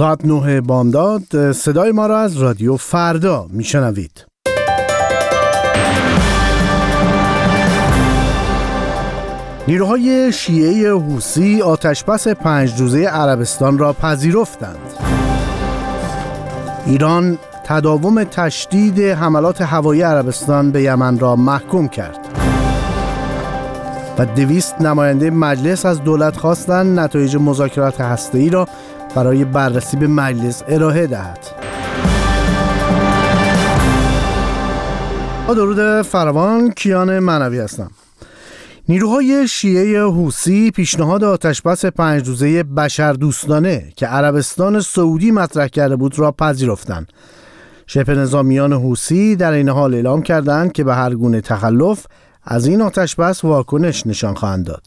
ساعت نه بامداد صدای ما را از رادیو فردا میشنوید. نیروهای شیعه حوسی آتشبس پنج روزه عربستان را پذیرفتند. ایران تداوم تشدید حملات هوایی عربستان به یمن را محکوم کرد. و دویست نماینده مجلس از دولت خواستند نتایج مذاکرات هسته‌ای را برای بررسی به مجلس ارائه دهد. با درود فراوان کیان منوی هستم. نیروهای شیعه حوسی پیشنهاد آتشبس پنج روزه بشر دوستانه که عربستان سعودی مطرح کرده بود را پذیرفتند. شبه نظامیان حوسی در این حال اعلام کردند که به هر گونه تخلف از این آتشبس واکنش نشان خواهند داد.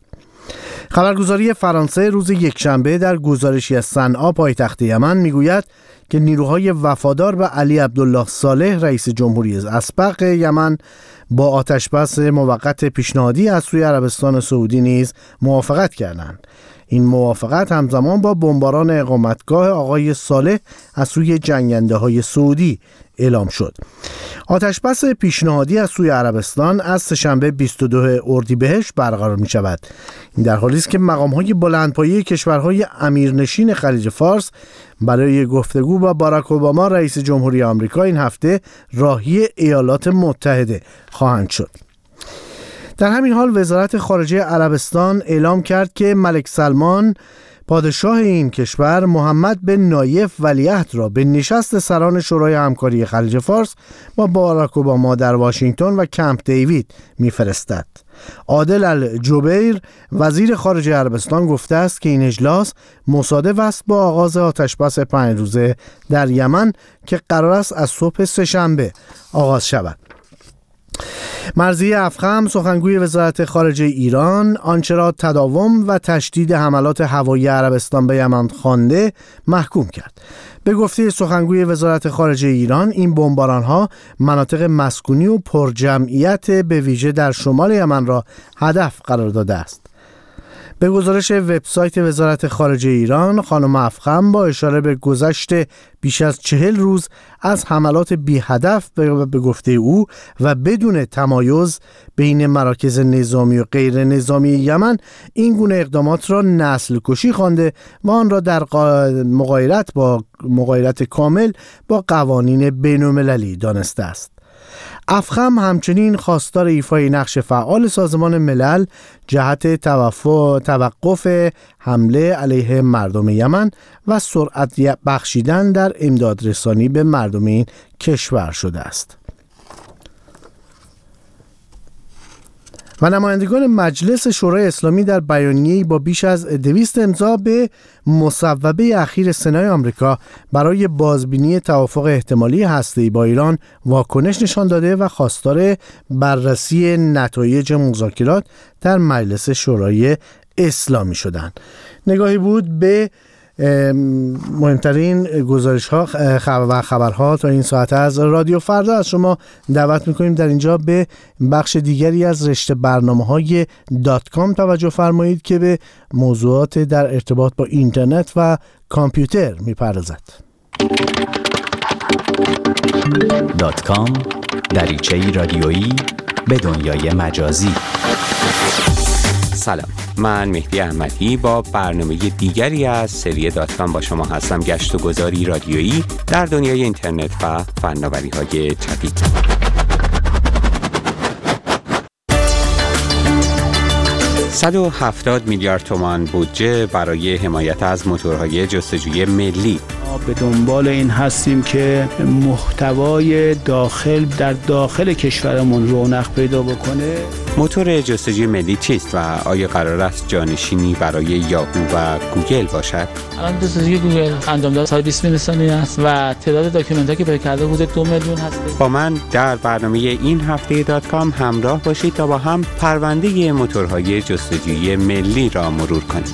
خبرگزاری فرانسه روز یکشنبه در گزارشی از صنعا پایتخت یمن می‌گوید که نیروهای وفادار به علی عبدالله صالح رئیس جمهوری اسبق یمن با آتشبس موقت پیشنهادی از سوی عربستان سعودی نیز موافقت کردند این موافقت همزمان با بمباران اقامتگاه آقای صالح از سوی جنگنده های سعودی اعلام شد. آتشبس پیشنهادی از سوی عربستان از سهشنبه 22 اردیبهشت برقرار می شود این در حالی است که مقام های بلندپایه کشورهای امیرنشین خلیج فارس برای گفتگو با باراک اوباما رئیس جمهوری آمریکا این هفته راهی ایالات متحده خواهند شد. در همین حال وزارت خارجه عربستان اعلام کرد که ملک سلمان پادشاه این کشور محمد بن نایف ولیعهد را به نشست سران شورای همکاری خلیج فارس با باراک اوباما در واشنگتن و کمپ دیوید میفرستد. عادل الجبیر وزیر خارجه عربستان گفته است که این اجلاس مصادف است با آغاز آتشبس پنج روزه در یمن که قرار است از صبح سهشنبه آغاز شود. مرزی افخم سخنگوی وزارت خارجه ایران آنچه را تداوم و تشدید حملات هوایی عربستان به یمن خوانده محکوم کرد. به گفته سخنگوی وزارت خارجه ایران این بمباران ها مناطق مسکونی و پرجمعیت به ویژه در شمال یمن را هدف قرار داده است. به گزارش وبسایت وزارت خارجه ایران خانم افخم با اشاره به گذشت بیش از چهل روز از حملات بی هدف به گفته او و بدون تمایز بین مراکز نظامی و غیر نظامی یمن این گونه اقدامات را نسل کشی خوانده و آن را در مغایرت با مغایرت کامل با قوانین بین دانسته است. افخم همچنین خواستار ایفای نقش فعال سازمان ملل جهت توقف حمله علیه مردم یمن و سرعت بخشیدن در امدادرسانی به مردم این کشور شده است. و نمایندگان مجلس شورای اسلامی در بیانیه‌ای با بیش از دویست امضا به مصوبه اخیر سنای آمریکا برای بازبینی توافق احتمالی هسته‌ای با ایران واکنش نشان داده و خواستار بررسی نتایج مذاکرات در مجلس شورای اسلامی شدند. نگاهی بود به مهمترین گزارش ها و خبرها تا این ساعت از رادیو فردا از شما دعوت می‌کنیم. در اینجا به بخش دیگری از رشته برنامه های دات کام توجه فرمایید که به موضوعات در ارتباط با اینترنت و کامپیوتر می‌پردازد. دات کام دریچه رادیویی به دنیای مجازی. سلام. من مهدی احمدی با برنامه دیگری از سری داتکام با شما هستم. گشت و گذاری رادیویی در دنیای اینترنت و فناوری های جدید هفتاد میلیارد تومان بودجه برای حمایت از موتورهای جستجوی ملی. به دنبال این هستیم که محتوای داخل در داخل کشورمون رونق پیدا بکنه. موتور جستجوی ملی چیست و آیا قرار است جانشینی برای یاهو و گوگل باشد؟ الان جستجوی گوگل انجام داده 120 میلی ثانیه است و تعداد document که پیدا کرده حدود دو میلیون هست با من در برنامه این هفته دات کام همراه باشید تا با هم پرونده موتورهای جستجوی ملی را مرور کنیم.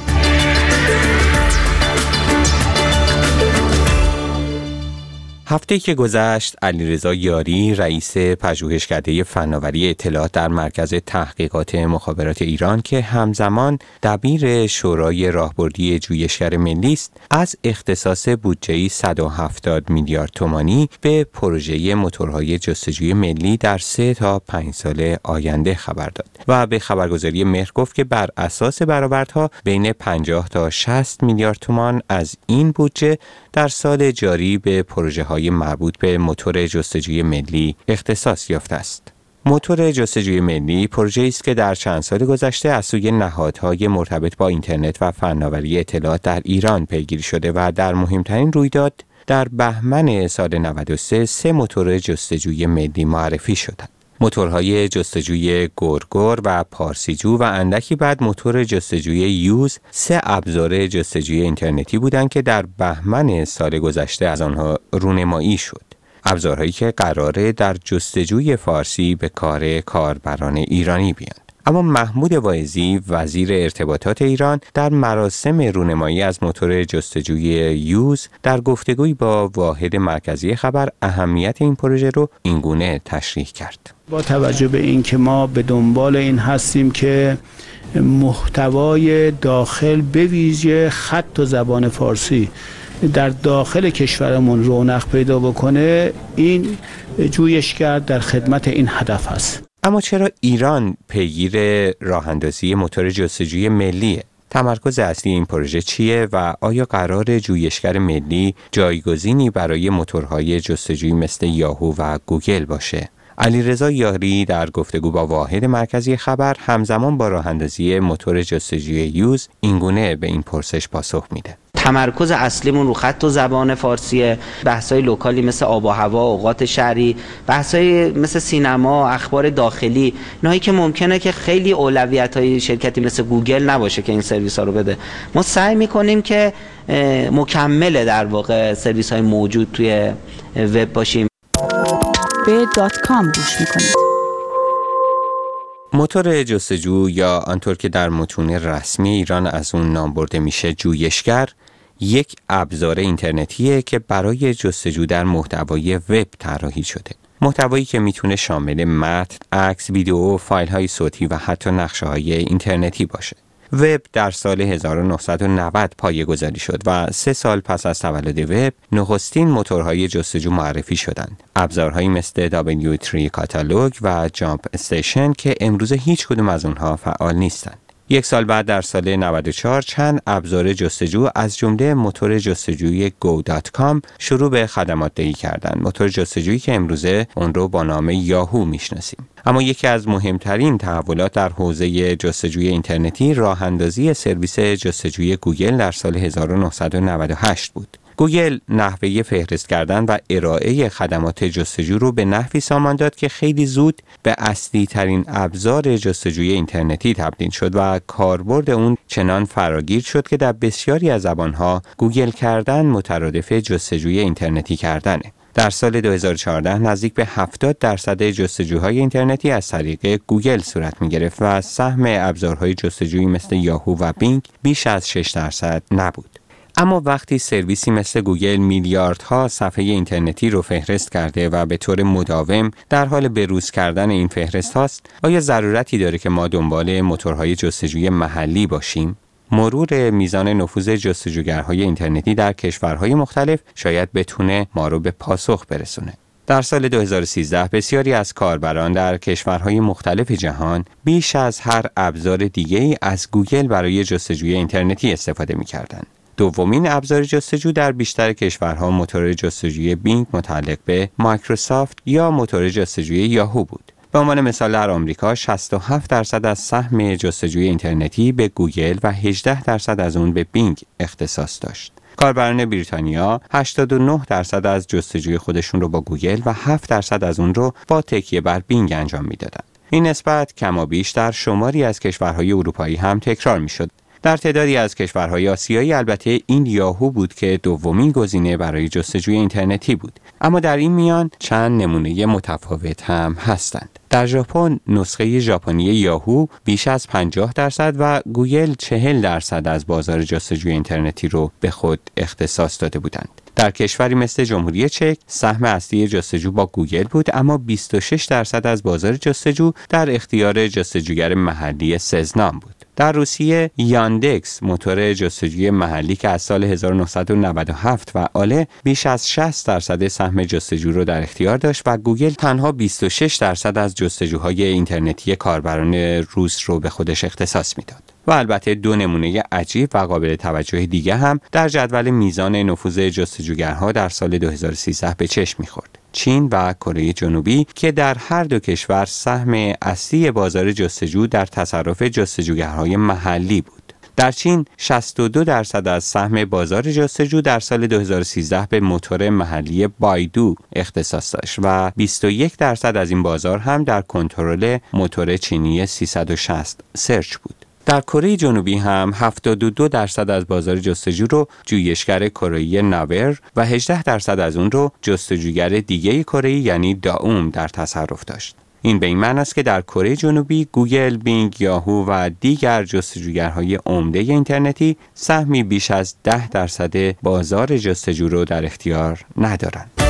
هفته که گذشت علیرضا یاری رئیس پژوهشکده فناوری اطلاعات در مرکز تحقیقات مخابرات ایران که همزمان دبیر شورای راهبردی جویشگر ملی است از اختصاص بودجه 170 میلیارد تومانی به پروژه موتورهای جستجوی ملی در سه تا پنج سال آینده خبر داد. و به خبرگزاری مهر گفت که بر اساس برآوردها بین 50 تا 60 میلیارد تومان از این بودجه در سال جاری به پروژه های مربوط به موتور جستجوی ملی اختصاص یافته است. موتور جستجوی ملی پروژه است که در چند سال گذشته از سوی نهادهای مرتبط با اینترنت و فناوری اطلاعات در ایران پیگیری شده و در مهمترین رویداد در بهمن سال 93 سه موتور جستجوی ملی معرفی شدند. موتورهای جستجوی گرگر و پارسیجو و اندکی بعد موتور جستجوی یوز سه ابزار جستجوی اینترنتی بودند که در بهمن سال گذشته از آنها رونمایی شد. ابزارهایی که قراره در جستجوی فارسی به کار کاربران ایرانی بیاند. اما محمود واعظی وزیر ارتباطات ایران در مراسم رونمایی از موتور جستجوی یوز در گفتگوی با واحد مرکزی خبر اهمیت این پروژه رو اینگونه تشریح کرد. با توجه به اینکه ما به دنبال این هستیم که محتوای داخل به ویژه خط و زبان فارسی در داخل کشورمون رونق پیدا بکنه این جویشگر در خدمت این هدف هست اما چرا ایران پیگیر راه اندازی موتور جستجوی ملیه؟ تمرکز اصلی این پروژه چیه و آیا قرار جویشگر ملی جایگزینی برای موتورهای جستجویی مثل یاهو و گوگل باشه؟ علیرضا یاری در گفتگو با واحد مرکزی خبر همزمان با راه اندازی موتور جستجوی یوز اینگونه به این پرسش پاسخ میده. تمرکز اصلیمون رو خط و زبان فارسیه. بحثای local ی مثل آب و هوا اوقات شرعی بحثای مثل سینما اخبار داخلی. اینهایی که ممکنه که خیلی اولویت های شرکتی مثل گوگل نباشه که این سرویس ها رو بده. ما سعی می‌کنیم که مکمل در واقع سرویس های موجود توی وب باشیم. به دات کام گوش می‌کنید. موتور جستجو یا آنطور که در متون رسمی ایران از اون نام برده میشه جویشگر یک ابزار اینترنتیه که برای جستجو در محتوای وب طراحی شده. محتوایی که می‌تونه شامل متن، عکس، ویدیو، فایل های صوتی و حتی نقشه های اینترنتی باشه. وب در سال 1990 پایه گذاری شد و سه سال پس از تولد وب نخستین موتورهای جستجو معرفی شدند. ابزارهایی مثل W3 کاتالوگ و جامپ استیشن که امروز هیچ کدوم از اونها فعال نیستند. یک سال بعد در سال 94 چند ابزار جستجو از جمله موتور جستجویی go.com شروع به خدمات دهی کردند. موتور جستجویی که امروزه اون رو با نام یاهو می‌شناسیم. اما یکی از مهمترین تحولات در حوزه جستجوی اینترنتی راه اندازی سرویس جستجوی گوگل در سال 1998 بود. گوگل نحوه فهرست کردن و ارائه خدمات جستجو رو به نحوی سامان داد که خیلی زود به اصلی ترین ابزار جستجوی اینترنتی تبدیل شد و کاربرد اون چنان فراگیر شد که در بسیاری از زبانها گوگل کردن مترادف جستجوی اینترنتی کردنه. در سال 2014 نزدیک به 70 درصد جستجوهای اینترنتی از طریق گوگل صورت می گرفت و سهم ابزارهای جستجویی مثل یاهو و بینگ بیش از 6 درصد نبود. اما وقتی سرویسی مثل گوگل میلیاردها صفحه اینترنتی رو فهرست کرده و به طور مداوم در حال بروز کردن این فهرست هاست آیا ضرورتی داره که ما دنبال موتورهای جستجوی محلی باشیم؟ مرور میزان نفوذ جستجوگرهای اینترنتی در کشورهای مختلف شاید بتونه ما رو به پاسخ برسونه. در سال 2013 بسیاری از کاربران در کشورهای مختلف جهان بیش از هر ابزار دیگه از گوگل برای جستجوی اینترنتی استفاده می دومین ابزار جستجو در بیشتر کشورها موتور جستجوی بینگ متعلق به مایکروسافت یا موتور جستجوی یاهو بود. به عنوان مثال در آمریکا 67 درصد از سهم جستجوی اینترنتی به گوگل و 18 درصد از اون به بینگ اختصاص داشت. کاربران بریتانیا 89 درصد از جستجوی خودشون رو با گوگل و 7 درصد از اون رو با تکیه بر بینگ انجام می‌دادند. این نسبت کما بیش در شماری از کشورهای اروپایی هم تکرار می شد در تعدادی از کشورهای آسیایی البته این یاهو بود که دومین گزینه برای جستجوی اینترنتی بود اما در این میان چند نمونه متفاوت هم هستند در ژاپن نسخه ژاپنی یاهو بیش از 50 درصد و گوگل 40 درصد از بازار جستجوی اینترنتی رو به خود اختصاص داده بودند. در کشوری مثل جمهوری چک سهم اصلی جستجو با گوگل بود اما 26 درصد از بازار جستجو در اختیار جستجوگر محلی سزنام بود. در روسیه یاندکس موتور جستجوی محلی که از سال 1997 فعاله بیش از 60 درصد سهم جستجو رو در اختیار داشت و گوگل تنها 26 درصد از جستجوهای اینترنتی کاربران روس رو به خودش اختصاص می‌داد. و البته دو نمونه عجیب و قابل توجه دیگه هم در جدول میزان نفوذ جستجوگرها در سال 2013 به چشم می‌خورد. چین و کره جنوبی که در هر دو کشور سهم اصلی بازار جستجو در تصرف جستجوگرهای محلی بود. در چین 62 درصد از سهم بازار جستجو در سال 2013 به موتور محلی بایدو اختصاص داشت و 21 درصد از این بازار هم در کنترل موتور چینی 360 سرچ بود. در کره جنوبی هم 72 درصد از بازار جستجو رو جویشگر کره ناور و 18 درصد از اون رو جستجوگر دیگه کره یعنی داوم در تصرف داشت. این به این معنی است که در کره جنوبی گوگل، بینگ، یاهو و دیگر جستجوگرهای عمده اینترنتی سهمی بیش از 10 درصد بازار جستجو رو در اختیار ندارند.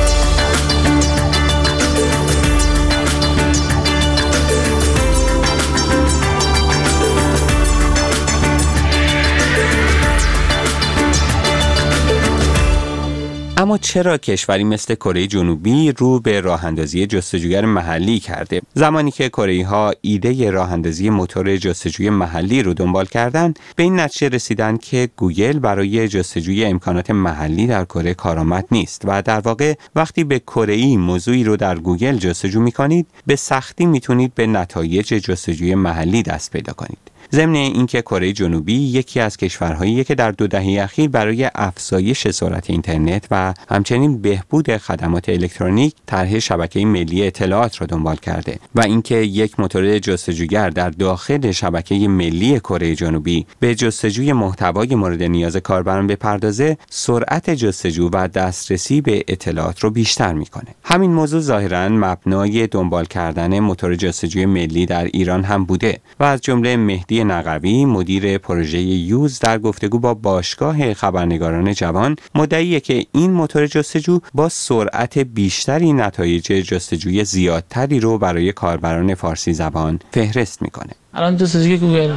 اما چرا کشوری مثل کره جنوبی رو به راه اندازی جستجوگر محلی کرده؟ زمانی که کره ای ها ایده راه اندازی موتور جستجوی محلی رو دنبال کردند به این نتیجه رسیدن که گوگل برای جستجوی امکانات محلی در کره کارآمد نیست و در واقع وقتی به کره ای موضوعی رو در گوگل جستجو می کنید به سختی می‌تونید به نتایج جستجوی محلی دست پیدا کنید. ضمن اینکه کره جنوبی یکی از کشورهایی که در دو دهه اخیر برای افزایش سرعت اینترنت و همچنین بهبود خدمات الکترونیک طرح شبکه ملی اطلاعات را دنبال کرده و اینکه یک موتور جستجوگر در داخل شبکه ملی کره جنوبی به جستجوی محتوای مورد نیاز کاربران بپردازه سرعت جستجو و دسترسی به اطلاعات رو بیشتر می‌کنه. همین موضوع ظاهرا مبنای دنبال کردن موتور جستجوی ملی در ایران هم بوده و از جمله مهدی نقوی مدیر پروژه یوز در گفتگو با باشگاه خبرنگاران جوان مدعیه که این موتور جستجو با سرعت بیشتری نتایج جستجوی زیادتری رو برای کاربران فارسی زبان فهرست می‌کنه. الان جستجوی گوگل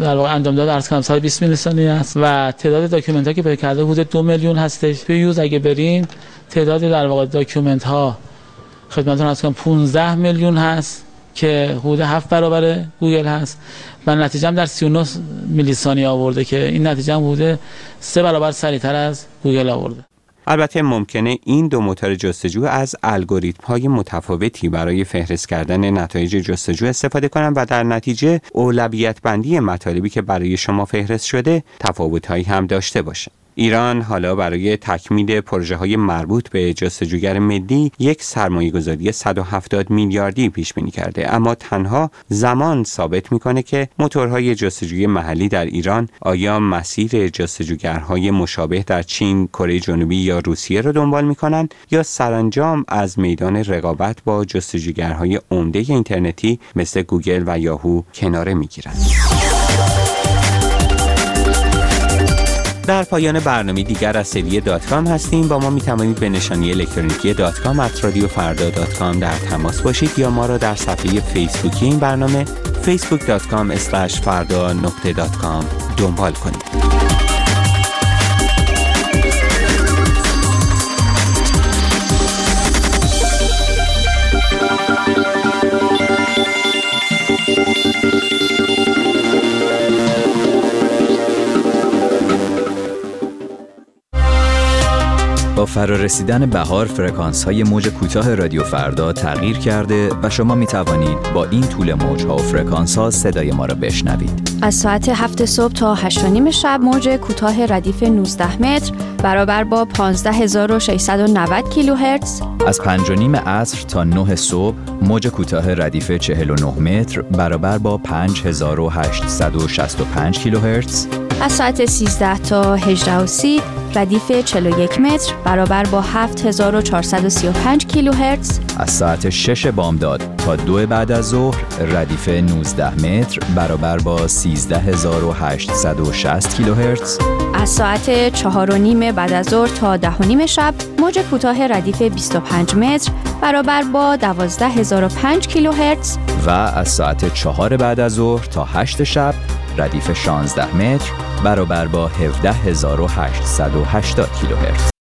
در واقع انجام داده عرض کنم 120 میلی است و تعداد document ها که پیدا کرده حدود دو میلیون هستش. توی یوز اگه برین تعداد در واقع document ها خدمتتون عرض کنم 15 میلیون هست که حدود هفت برابر گوگل هست. و نتیجه هم در 39 میلی ثانیه آورده که این نتیجه هم حدود سه برابر سریعتر از گوگل آورده البته ممکنه این دو موتور جستجو از الگوریتم های متفاوتی برای فهرست کردن نتایج جستجو استفاده کنند و در نتیجه اولویت بندی مطالبی که برای شما فهرست شده تفاوت هم داشته باشه. ایران حالا برای تکمیل پروژه های مربوط به جستجوگر ملی یک سرمایه گذاری 170 میلیاردی پیش بینی کرده اما تنها زمان ثابت می‌کنه که موتورهای جستجوی محلی در ایران آیا مسیر جستجوگرهای مشابه در چین، کره جنوبی یا روسیه را دنبال می‌کنند یا سرانجام از میدان رقابت با جستجوگرهای عمده اینترنتی مثل گوگل و یاهو کناره می‌گیرند. در پایان برنامه دیگر از سری دات کام هستیم. با ما می توانید به نشانی الکترونیکی دات کام رادیو فردا dot com در تماس باشید یا ما را در صفحه فیسبوکی این برنامه facebook.com فردا نقطه دات کام دنبال کنید. با فرارسیدن بهار فرکانس های موج کوتاه رادیو فردا تغییر کرده و شما می توانید با این طول موج ها و فرکانس ها صدای ما را بشنوید. از ساعت هفت صبح تا هشت نیم شب موج کوتاه ردیف 19 متر برابر با 15690 کیلوهرتز از پنج نیم عصر تا 9 صبح موج کوتاه ردیف 49 متر برابر با 5865 کیلوهرتز از ساعت 13 تا 18 و 30 ردیف 41 متر برابر با 7435 کیلوهرتز. از ساعت 6 بامداد تا دو بعد از ظهر ردیف 19 متر برابر با 13860 کیلوهرتز. از ساعت 4 و نیم بعد از ظهر تا 10 و نیم شب موج کوتاه ردیف 25 متر برابر با 12005 کیلوهرتز. و از ساعت 4 بعد از ظهر تا 8 شب ردیف 16 متر برابر با 17880 کیلوهرتز.